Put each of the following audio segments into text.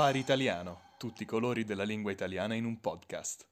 Safari Italiano, tutti i colori della lingua italiana in un podcast.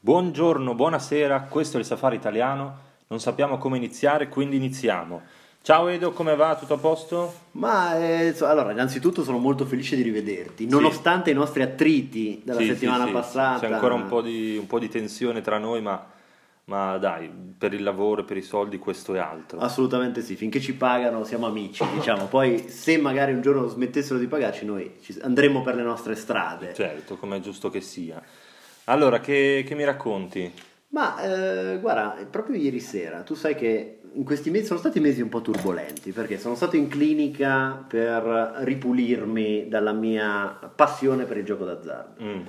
Buongiorno, buonasera, questo è il Safari Italiano, non sappiamo come iniziare, quindi iniziamo. Ciao Edo, come va? Tutto a posto? Ma eh, allora, innanzitutto sono molto felice di rivederti, nonostante i nostri attriti della Sì, settimana sì, sì. passata. C'è ancora un po, di, un po' di tensione tra noi, ma, ma dai, per il lavoro e per i soldi questo è altro. Assolutamente sì, finché ci pagano siamo amici, diciamo. Poi se magari un giorno smettessero di pagarci, noi andremo per le nostre strade. Certo, come è giusto che sia. Allora, che, che mi racconti? Ma eh, guarda, proprio ieri sera, tu sai che in questi mesi sono stati mesi un po' turbolenti perché sono stato in clinica per ripulirmi dalla mia passione per il gioco d'azzardo. Mm,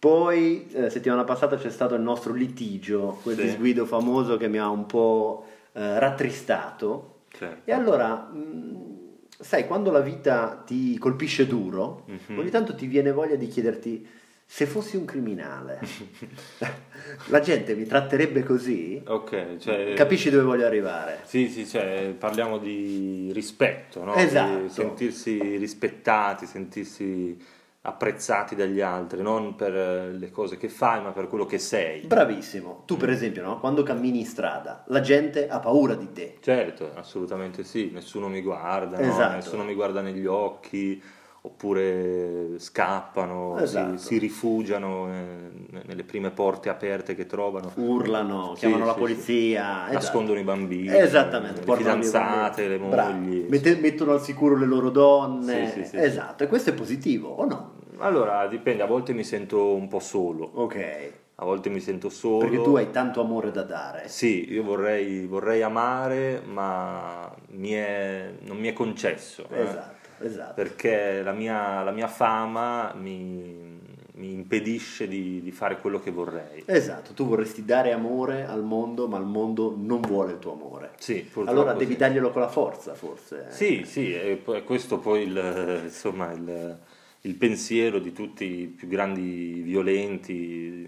Poi, eh, settimana passata c'è stato il nostro litigio, quel Sì. disguido famoso che mi ha un po' eh, rattristato. certo. E allora, mh, sai, quando la vita ti colpisce duro, Mhm. ogni tanto ti viene voglia di chiederti se fossi un criminale, la gente mi tratterebbe così? Ok, cioè... Capisci dove voglio arrivare? Sì, sì, cioè, parliamo di rispetto, no? Esatto. Di sentirsi rispettati, sentirsi apprezzati dagli altri, non per eh, le cose che fai, ma per quello che sei. Bravissimo. Tu, Mm. per esempio, no? quando cammini in strada, la gente ha paura di te. Certo, assolutamente sì, nessuno mi guarda, no? Esatto. nessuno mi guarda negli occhi, oppure scappano, si- Esatto. si, rifugiano eh, nelle prime porte aperte che trovano, Urlano, Sì, chiamano la sì, polizia. esatto. nascondono i bambini, Esattamente, le fidanzate, le mogli. Mette- mettono al sicuro le loro donne. Sì, sì, sì, esatto, e questo è positivo o no? Allora, dipende, a volte mi sento un po' solo, Ok, a volte mi sento solo. perché tu hai tanto amore da dare. Sì, io vorrei, vorrei amare, ma mi è- non mi è concesso. eh. Esatto, perché la mia, la mia fama mi, mi impedisce di, di fare quello che vorrei. Esatto, tu vorresti dare amore al mondo, ma il mondo non vuole il tuo amore. Sì, Allora devi sì. darglielo con la forza, forse. Sì, sì, e questo poi il, insomma, il, il pensiero di tutti i più grandi violenti,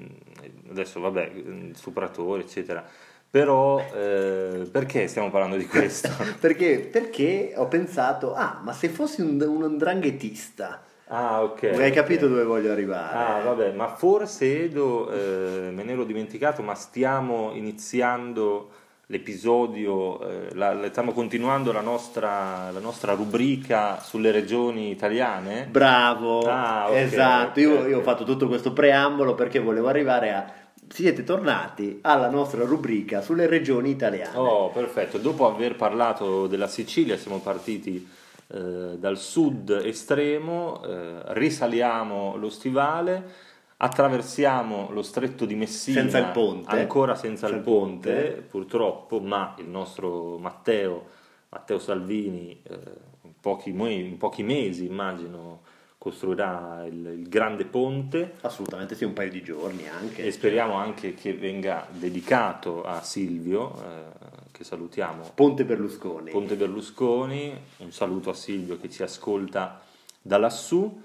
adesso vabbè, stupratori, eccetera. Però eh, perché stiamo parlando di questo? Perché, perché ho pensato, ah, ma se fossi un, un andranghetista, ah, ok. hai ok. capito dove voglio arrivare? Ah, vabbè, ma forse Edo, eh, me ne ero dimenticato, ma stiamo iniziando l'episodio, eh, la- la- stiamo continuando la nostra, la nostra rubrica sulle regioni italiane. Bravo, Ah, ok, esatto. ok, io, io ho fatto tutto questo preambolo perché volevo arrivare a. Siete tornati alla nostra rubrica sulle regioni italiane. Oh, perfetto. Dopo aver parlato della Sicilia, siamo partiti eh, dal sud estremo, eh, risaliamo lo stivale, attraversiamo lo stretto di Messina, Senza il ponte. ancora senza, Senza il ponte, ponte. purtroppo, ma il nostro Matteo, Matteo Salvini, eh, in, pochi, in pochi mesi immagino costruirà il, il grande ponte Assolutamente sì, un paio di giorni anche. e speriamo anche che venga dedicato a Silvio, eh, che salutiamo Ponte Berlusconi. Ponte Berlusconi, un saluto a Silvio che ci ascolta da lassù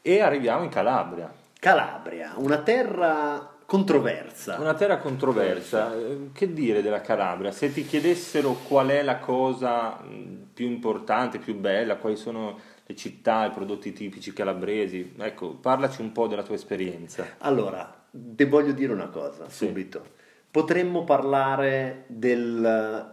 e arriviamo in Calabria, Calabria, una terra controversa. una terra controversa. Che dire della Calabria? Se ti chiedessero qual è la cosa mh, più importante, più bella, quali sono le città, i prodotti tipici calabresi, ecco, parlaci un po' della tua esperienza. Allora, te voglio dire una cosa Sì. subito. Potremmo parlare del,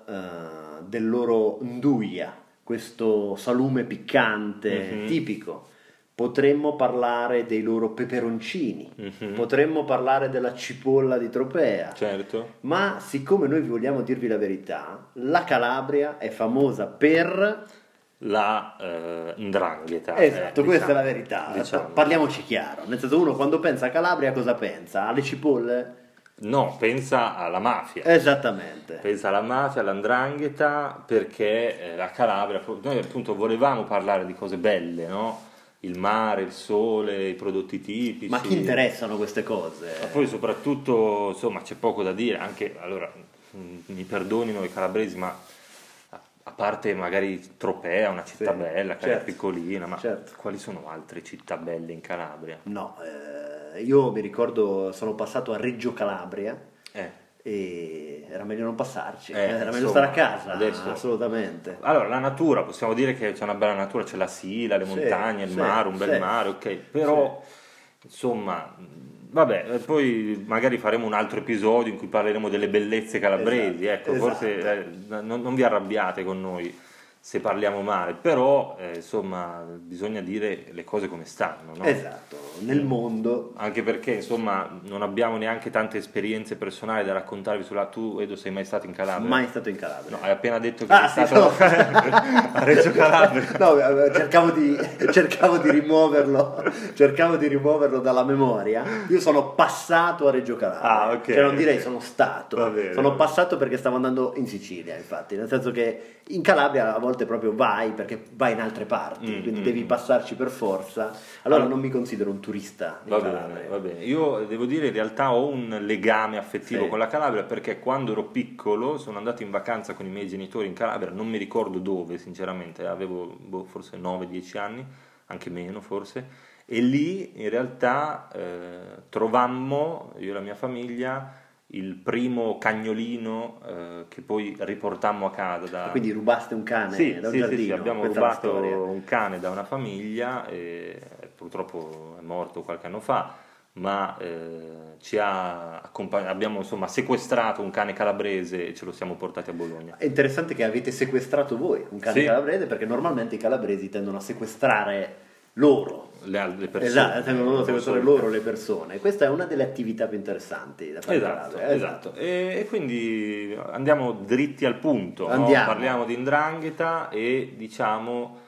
eh, del loro nduia, questo salume piccante Mhm. tipico. Potremmo parlare dei loro peperoncini. Mhm. Potremmo parlare della cipolla di Tropea. Certo? Ma siccome noi vogliamo dirvi la verità, la Calabria è famosa per... La eh, ndrangheta. Esatto, eh, questa diciamo, è la verità. diciamo. Parliamoci chiaro. Nel senso, uno quando pensa a Calabria cosa pensa? Alle cipolle? No, pensa alla mafia. Esattamente. Pensa alla mafia, all'andrangheta, perché eh, la Calabria, noi appunto volevamo parlare di cose belle, no? Il mare, il sole, i prodotti tipici. Ma chi interessano queste cose? Ma poi soprattutto, insomma, c'è poco da dire, anche, allora, mh, mi perdonino i calabresi, ma a, parte magari Tropea, una città Sì, bella, che è certo, piccolina, ma certo. quali sono altre città belle in Calabria? No, eh, io mi ricordo, sono passato a Reggio Calabria Eh, e era meglio non passarci, Eh, era meglio insomma, stare a casa, adesso- assolutamente. Allora, la natura, possiamo dire che c'è una bella natura, c'è la Sila, le Sì, montagne, il sì, mare, un bel sì. mare, ok, però insomma, vabbè, poi magari faremo un altro episodio in cui parleremo delle bellezze calabresi, Esatto, ecco, forse eh, non, non vi arrabbiate con noi se parliamo male, però eh, insomma bisogna dire le cose come stanno, no? Esatto, nel mondo Anche perché insomma non abbiamo neanche tante esperienze personali da raccontarvi sulla... Tu Edo sei mai stato in Calabria? mai stato in Calabria. No, hai appena detto che Ah, sei sì, stato no. a Reggio Calabria. No, eh, cercavo di, cercavo di rimuoverlo, cercavo di rimuoverlo dalla memoria. Io sono passato a Reggio Calabria. Ah, ok. Cioè non direi sono stato. Bene, sono passato perché stavo andando in Sicilia, infatti, nel senso che in Calabria a volte proprio vai perché vai in altre parti, Mm, quindi mm, devi mm. passarci per forza. Allora Allora- non mi considero un turista Va bene, va bene. Io devo dire in realtà ho un legame affettivo Sì. con la Calabria perché quando ero piccolo sono andato in vacanza con i miei genitori in Calabria, non mi ricordo dove sinceramente, avevo boh, forse 9-10 anni, anche meno forse, e lì in realtà eh, trovammo, io e la mia famiglia, il primo cagnolino eh, che poi riportammo a casa da, Quindi rubaste un cane sì, da un sì, sì, giardino. sì, abbiamo è la rubato un cane da una famiglia e purtroppo è morto qualche anno fa, ma eh, ci ha accompagnato, abbiamo insomma sequestrato un cane calabrese e ce lo siamo portati a Bologna. È interessante che avete sequestrato voi un cane Sì. calabrese perché normalmente i calabresi tendono a sequestrare loro. Le, le persone. Esatto, loro a sequestrare Insomma. loro le persone. Questa è una delle attività più interessanti da fare Esatto, Calabria. esatto. E, e quindi andiamo dritti al punto, no? Parliamo di Ndrangheta e diciamo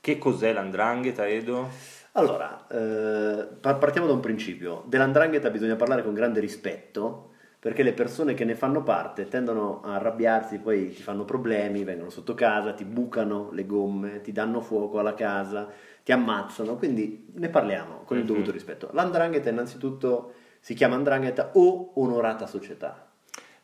che cos'è l'Andrangheta, Edo? Allora, eh, par- partiamo da un principio. Dell'andrangheta bisogna parlare con grande rispetto perché le persone che ne fanno parte tendono a arrabbiarsi, poi ti fanno problemi, vengono sotto casa, ti bucano le gomme, ti danno fuoco alla casa, ti ammazzano, quindi ne parliamo con il Mhm. dovuto rispetto. L'andrangheta innanzitutto si chiama andrangheta o onorata società.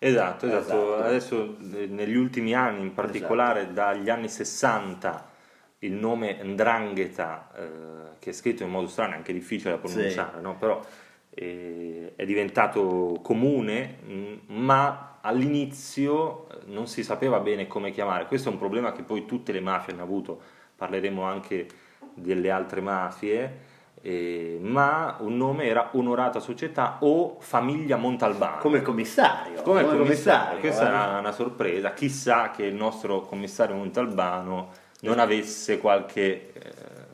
Esatto, esatto. Esatto. Adesso eh, negli ultimi anni, in particolare Esatto. dagli anni 60, il nome Ndrangheta, eh, che è scritto in modo strano, è anche difficile da pronunciare, no? però eh, è diventato comune, mh, ma all'inizio eh, non si sapeva bene come chiamare. Questo è un problema che poi tutte le mafie hanno avuto, parleremo anche delle altre mafie. eh, ma un nome era Onorata Società o Famiglia Montalbano. Come commissario. Come il commissario, commissario, questa eh. era una sorpresa. Chissà che il nostro commissario Montalbano non avesse qualche, eh,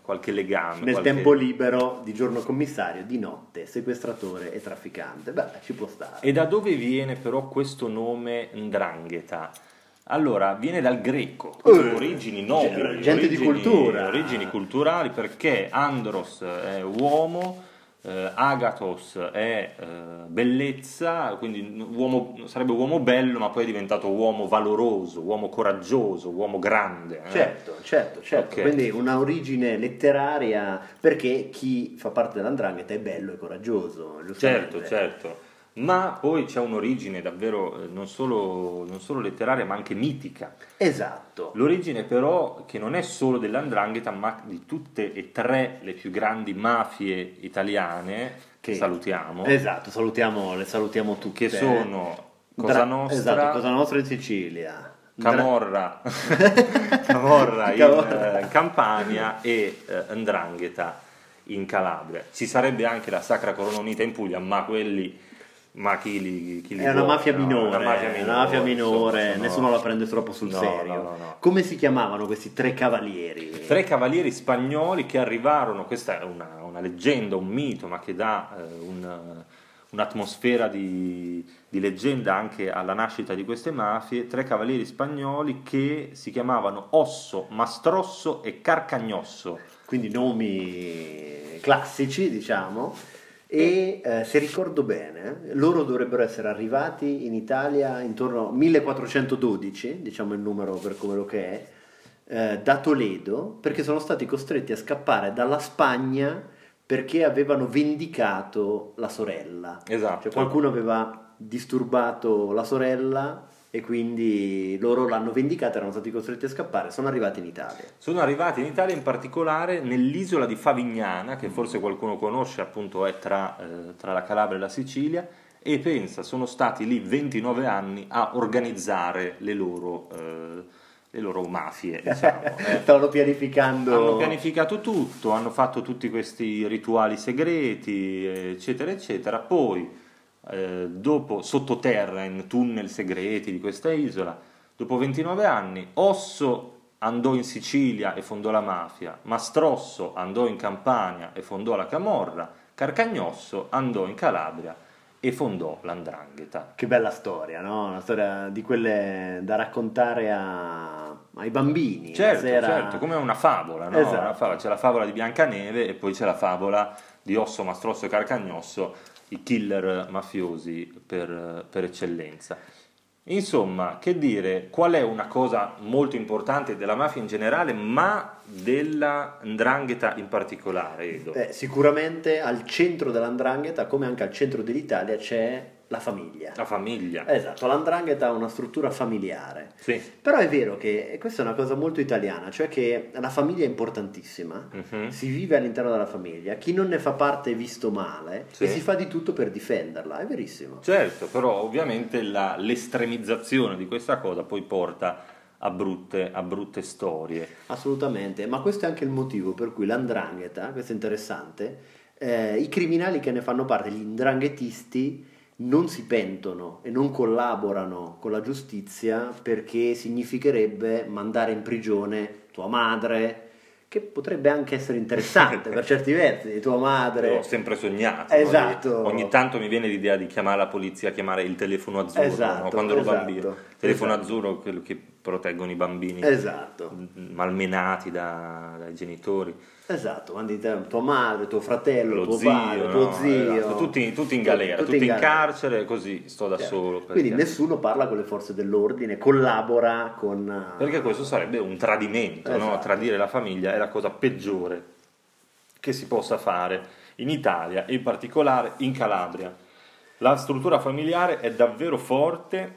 qualche legame. Nel qualche- tempo libero, di giorno commissario, di notte sequestratore e trafficante. Beh, ci può stare. E da dove viene però questo nome Ndrangheta? Allora, viene dal greco, Eh, origini nobili, gente di origini- cultura. origini culturali perché Andros è uomo, eh, Agathos è eh, bellezza, quindi uomo, sarebbe uomo bello, ma poi è diventato uomo valoroso, uomo coraggioso, uomo grande. eh. Certo, certo, certo. Ok. Quindi una origine letteraria perché chi fa parte dell'andrangheta è bello e coraggioso. Certo, certo. Ma poi c'è un'origine davvero eh, non solo, non solo letteraria, ma anche mitica. Esatto. L'origine però che non è solo dell'andrangheta, ma di tutte e tre le più grandi mafie italiane, che salutiamo, Esatto, salutiamo, le salutiamo tutte. che sono Cosa Nostra, Esatto, Cosa Nostra in Sicilia. Camorra, Camorra in Camorra. eh, Campania e eh, Ndrangheta in Calabria. Ci sarebbe anche la Sacra Corona Unita in Puglia, ma quelli... Ma chi li, chi li È una vuole, mafia no? minore, una mafia minore, una mafia minore, insomma, nessuno la prende troppo sul No, serio. no, no, no. Come si chiamavano questi tre cavalieri? Tre cavalieri spagnoli che arrivarono, questa è una, una leggenda, un mito, ma che dà eh, un- un'atmosfera di, di leggenda anche alla nascita di queste mafie, tre cavalieri spagnoli che si chiamavano Osso, Mastrosso e Carcagnosso. quindi nomi classici, diciamo. E eh, se ricordo bene, loro dovrebbero essere arrivati in Italia intorno al 1412, diciamo il numero per come lo che è, eh, da Toledo, perché sono stati costretti a scappare dalla Spagna perché avevano vendicato la sorella. Esatto. Cioè qualcuno aveva disturbato la sorella e quindi loro l'hanno vendicata, erano stati costretti a scappare, sono arrivati in Italia. Sono arrivati in Italia in particolare nell'isola di Favignana, che forse qualcuno conosce, appunto è tra, eh, tra la Calabria e la Sicilia, e pensa, sono stati lì 29 anni a organizzare le loro, eh, le loro mafie. Diciamo, eh. Stavano pianificando. Hanno pianificato tutto, hanno fatto tutti questi rituali segreti, eccetera, eccetera. Poi, eh, dopo, sottoterra, in tunnel segreti di questa isola, dopo 29 anni, Osso andò in Sicilia e fondò la mafia, Mastrosso andò in Campania e fondò la Camorra, Carcagnosso andò in Calabria e fondò l'Andrangheta. Che bella storia, no? Una storia di quelle da raccontare a, ai bambini. Certo, sera... certo, come una favola, no? Esatto. Una favola. C'è la favola di Biancaneve e poi c'è la favola di Osso, Mastrosso e Carcagnosso, i killer mafiosi per, per eccellenza. Insomma, che dire, qual è una cosa molto importante della mafia in generale, ma della ndrangheta in particolare, Edo? Eh, sicuramente al centro dell'andrangheta, come anche al centro dell'Italia, c'è la famiglia. La famiglia. Esatto, l'andrangheta ha una struttura familiare. Sì. Però è vero che questa è una cosa molto italiana, cioè che la famiglia è importantissima, Mhm. si vive all'interno della famiglia, chi non ne fa parte è visto male Sì. e si fa di tutto per difenderla, è verissimo. Certo, però ovviamente la- l'estremizzazione di questa cosa poi porta a brutte, a brutte storie. Assolutamente, ma questo è anche il motivo per cui l'andrangheta, questo è interessante, eh, i criminali che ne fanno parte, gli ndranghetisti, non si pentono e non collaborano con la giustizia perché significherebbe mandare in prigione tua madre, che potrebbe anche essere interessante per certi versi, tua madre. L'ho sempre sognato. Esatto. no? Ogni tanto mi viene l'idea di chiamare la polizia, chiamare il telefono azzurro, Esatto, no? quando ero esatto, bambino. Telefono esatto. azzurro, quello che proteggono i bambini Esatto. malmenati da- dai genitori. Esatto, te- tua madre, tuo fratello, Lo tuo zio, padre, tuo no? zio. Esatto, tutti, tutti in galera, tutti, in, galera. carcere, così sto da Certo. solo. Perché, Quindi nessuno parla con le forze dell'ordine, collabora con... eh, perché questo sarebbe un tradimento, no? Esatto. tradire la famiglia è la cosa peggiore che si possa fare in Italia e in particolare in Calabria. La struttura familiare è davvero forte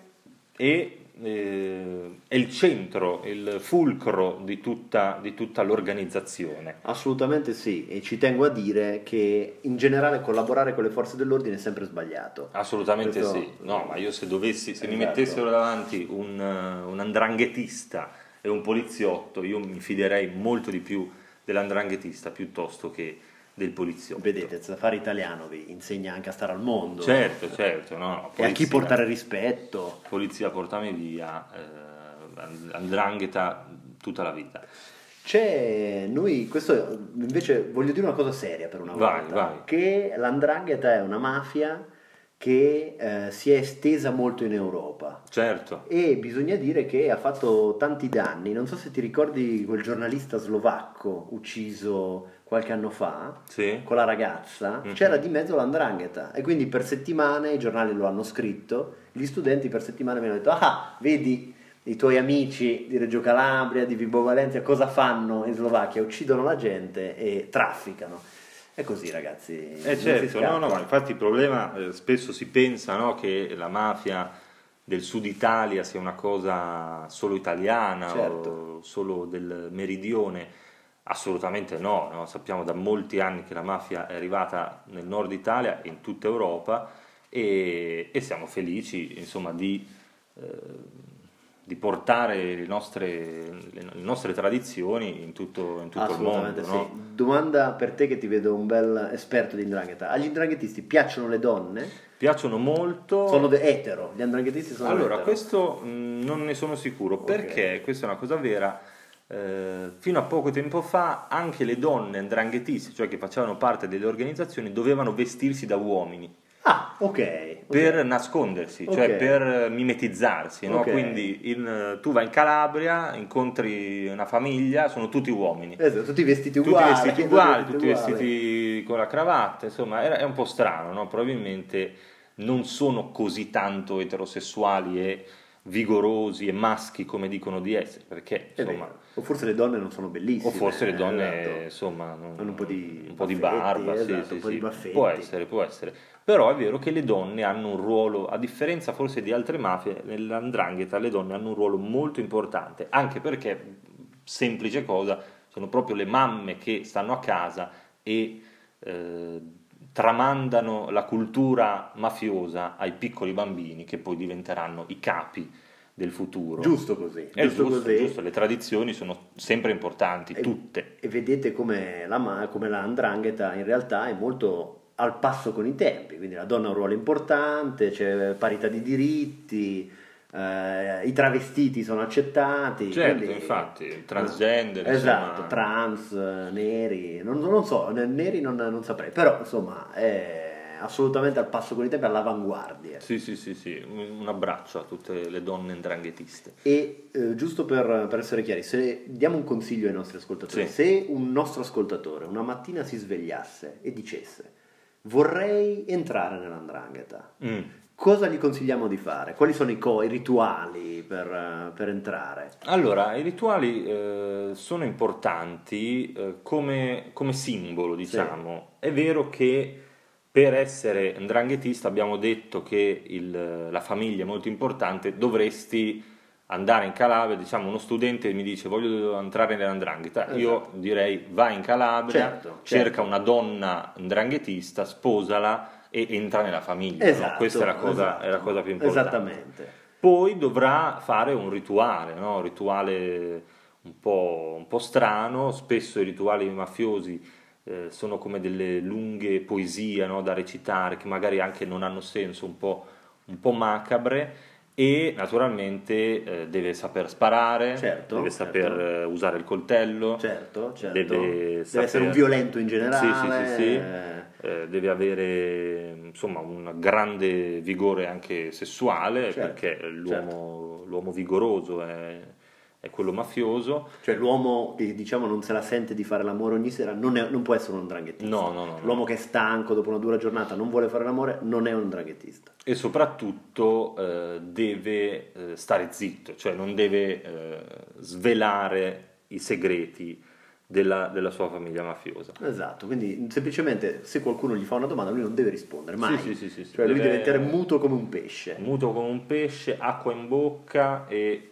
e eh, è il centro, il fulcro di tutta, di tutta l'organizzazione. Assolutamente sì, e ci tengo a dire che in generale collaborare con le forze dell'ordine è sempre sbagliato. Assolutamente Questo- sì, no, ma io se dovessi, se mi Esatto. mettessero davanti un, eh, un andranghetista e un poliziotto, io mi fiderei molto di più dell'andranghetista piuttosto che del poliziotto. Vedete, il safari italiano vi insegna anche a stare al mondo Certo, certo, no, no, e a chi polizia- portare rispetto. Polizia portami via, eh, andrangheta tutta la vita. C'è, noi, questo invece voglio dire una cosa seria per una Vai, volta, vai. che l'andrangheta è una mafia che eh, si è estesa molto in Europa. Certo, E bisogna dire che ha fatto tanti danni. Non so se ti ricordi quel giornalista slovacco ucciso qualche anno fa sì, con la ragazza, Mhm. c'era di mezzo l'andrangheta e quindi per settimane i giornali lo hanno scritto, gli studenti per settimane mi hanno detto ah, vedi i tuoi amici di Reggio Calabria, di Vibo Valentia, cosa fanno in Slovacchia? Uccidono la gente e trafficano. È così ragazzi. Eh certo, no, no, infatti il problema, eh, spesso si pensa no, che la mafia del sud Italia sia una cosa solo italiana Certo. o solo del meridione, assolutamente no, no, sappiamo da molti anni che la mafia è arrivata nel nord Italia e in tutta Europa e, e siamo felici insomma di... eh, di portare le nostre, le nostre tradizioni in tutto, in tutto il mondo. Sì. no? Domanda per te che ti vedo un bel esperto di indrangheta. Agli indranghetisti piacciono le donne? Piacciono molto. Sono de- etero, gli andranghetisti sono Allora, etero. questo mh, non ne sono sicuro Ok. perché questa è una cosa vera. Eh, fino a poco tempo fa anche le donne andranghetisti, cioè che facevano parte delle organizzazioni, dovevano vestirsi da uomini Ah, ok. per nascondersi, cioè Ok. per mimetizzarsi. no? Ok. Quindi in- tu vai in Calabria, incontri una famiglia, sono tutti uomini. Esatto, tutti vestiti Tutti uguali. vestiti uguali, tutti uguali. vestiti con la cravatta, insomma, era- è un po' strano, no? Probabilmente non sono così tanto eterosessuali e vigorosi e maschi come dicono di essere, perché È insomma, vero. O forse le donne non sono bellissime. o forse le donne esatto. insomma non- Hanno un po' di un po' di barba, sì, esatto, sì, un po' sì. di baffetti. può essere, può essere. Però è vero che le donne hanno un ruolo, a differenza forse di altre mafie, nell'andrangheta le donne hanno un ruolo molto importante, anche perché, semplice cosa, sono proprio le mamme che stanno a casa e eh, tramandano la cultura mafiosa ai piccoli bambini che poi diventeranno i capi del futuro. Giusto così. È giusto, giusto, così. giusto, le tradizioni sono sempre importanti, E- tutte. E vedete come la, come la Andrangheta in realtà è molto al passo con i tempi, quindi la donna ha un ruolo importante, c'è parità di diritti, eh, i travestiti sono accettati. Certo, quindi- infatti, transgender, Esatto, insomma. trans, eh, neri, non, non so, ne- neri non, non saprei, però insomma è assolutamente al passo con i tempi, all'avanguardia. Sì, sì, sì, sì, un un abbraccio a tutte le donne ndranghetiste. E eh, giusto per, per essere chiari, se diamo un consiglio ai nostri ascoltatori, Sì. se un nostro ascoltatore una mattina si svegliasse e dicesse vorrei entrare nell'andrangheta, Mm. Cosa gli consigliamo di fare? Quali sono i, co- i rituali per, per entrare? Allora, i rituali eh, sono importanti eh, come, come simbolo, diciamo. È vero che per essere ndranghetista abbiamo detto che il- la famiglia è molto importante, dovresti andare in Calabria, diciamo uno studente mi dice voglio entrare nell'andrangheta, io Esatto. direi vai in Calabria, Certo, cerca certo. una donna ndranghetista, sposala e entra nella famiglia. no? Esatto, Questa è la, cosa, esatto. è la cosa più importante. Esattamente. Poi dovrà fare un rituale, no? un rituale un po', un po' strano, spesso i rituali mafiosi eh, sono come delle lunghe poesie no? da recitare che magari anche non hanno senso, un po', un po' macabre e naturalmente eh, deve saper sparare, Certo, deve saper certo. eh, usare il coltello, Certo, certo. Deve Deve, saper- essere un violento in generale. Sì, sì, sì, eh, Eh, deve avere insomma un grande vigore anche sessuale Certo, perché l'uomo, l'uomo vigoroso è, è quello mafioso. Cioè l'uomo che diciamo non se la sente di fare l'amore ogni sera non, è- non può essere un dranghettista. No, no, no, no. L'uomo che è stanco dopo una dura giornata non vuole fare l'amore non è un dranghettista. E soprattutto eh, deve eh, stare zitto, cioè non deve eh, svelare i segreti della, della sua famiglia mafiosa. Esatto, quindi semplicemente se qualcuno gli fa una domanda lui non deve rispondere mai. Sì, sì, sì, sì, sì. Cioè lui Deve- deve essere muto come un pesce. Muto come un pesce, acqua in bocca e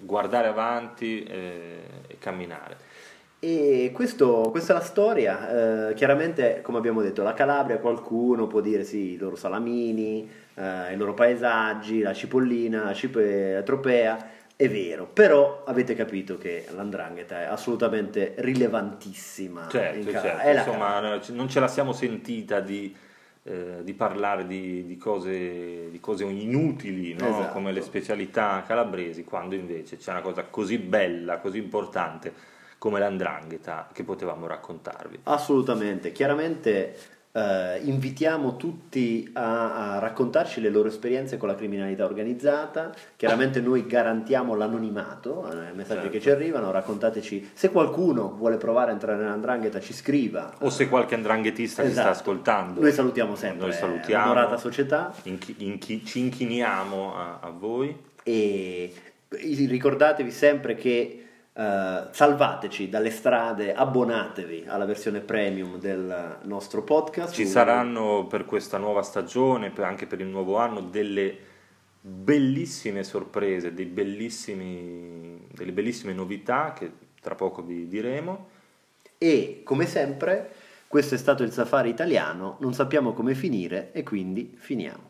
guardare avanti eh, e camminare. E questo- questa è la storia. Eh, chiaramente, come abbiamo detto, la Calabria qualcuno può dire sì, i loro salamini, eh, i loro paesaggi, la cipollina, la cipe la tropea. È vero, però avete capito che l'andrangheta è assolutamente rilevantissima. Certo, certo. È insomma non ce la siamo sentita di, eh, di parlare di, di cose, di cose inutili, no? Esatto. come le specialità calabresi, quando invece c'è una cosa così bella, così importante come l'andrangheta che potevamo raccontarvi. Assolutamente, chiaramente eh, invitiamo tutti a, a raccontarci le loro esperienze con la criminalità organizzata, chiaramente noi garantiamo l'anonimato, eh, messaggi Certo. che ci arrivano, raccontateci, se qualcuno vuole provare a entrare nell'andrangheta ci scriva. O se qualche andranghetista ci sta Esatto. ascoltando. Noi salutiamo sempre Noi salutiamo. l'onorata società Inchi- inchi- ci inchiniamo a, a voi. e ricordatevi sempre che eh, salvateci dalle strade, abbonatevi alla versione premium del nostro podcast. Ci saranno per questa nuova stagione, per- anche per il nuovo anno, delle bellissime sorprese, dei bellissimi, delle bellissime novità che tra poco vi diremo. E come sempre, questo è stato il safari italiano, non sappiamo come finire e quindi finiamo.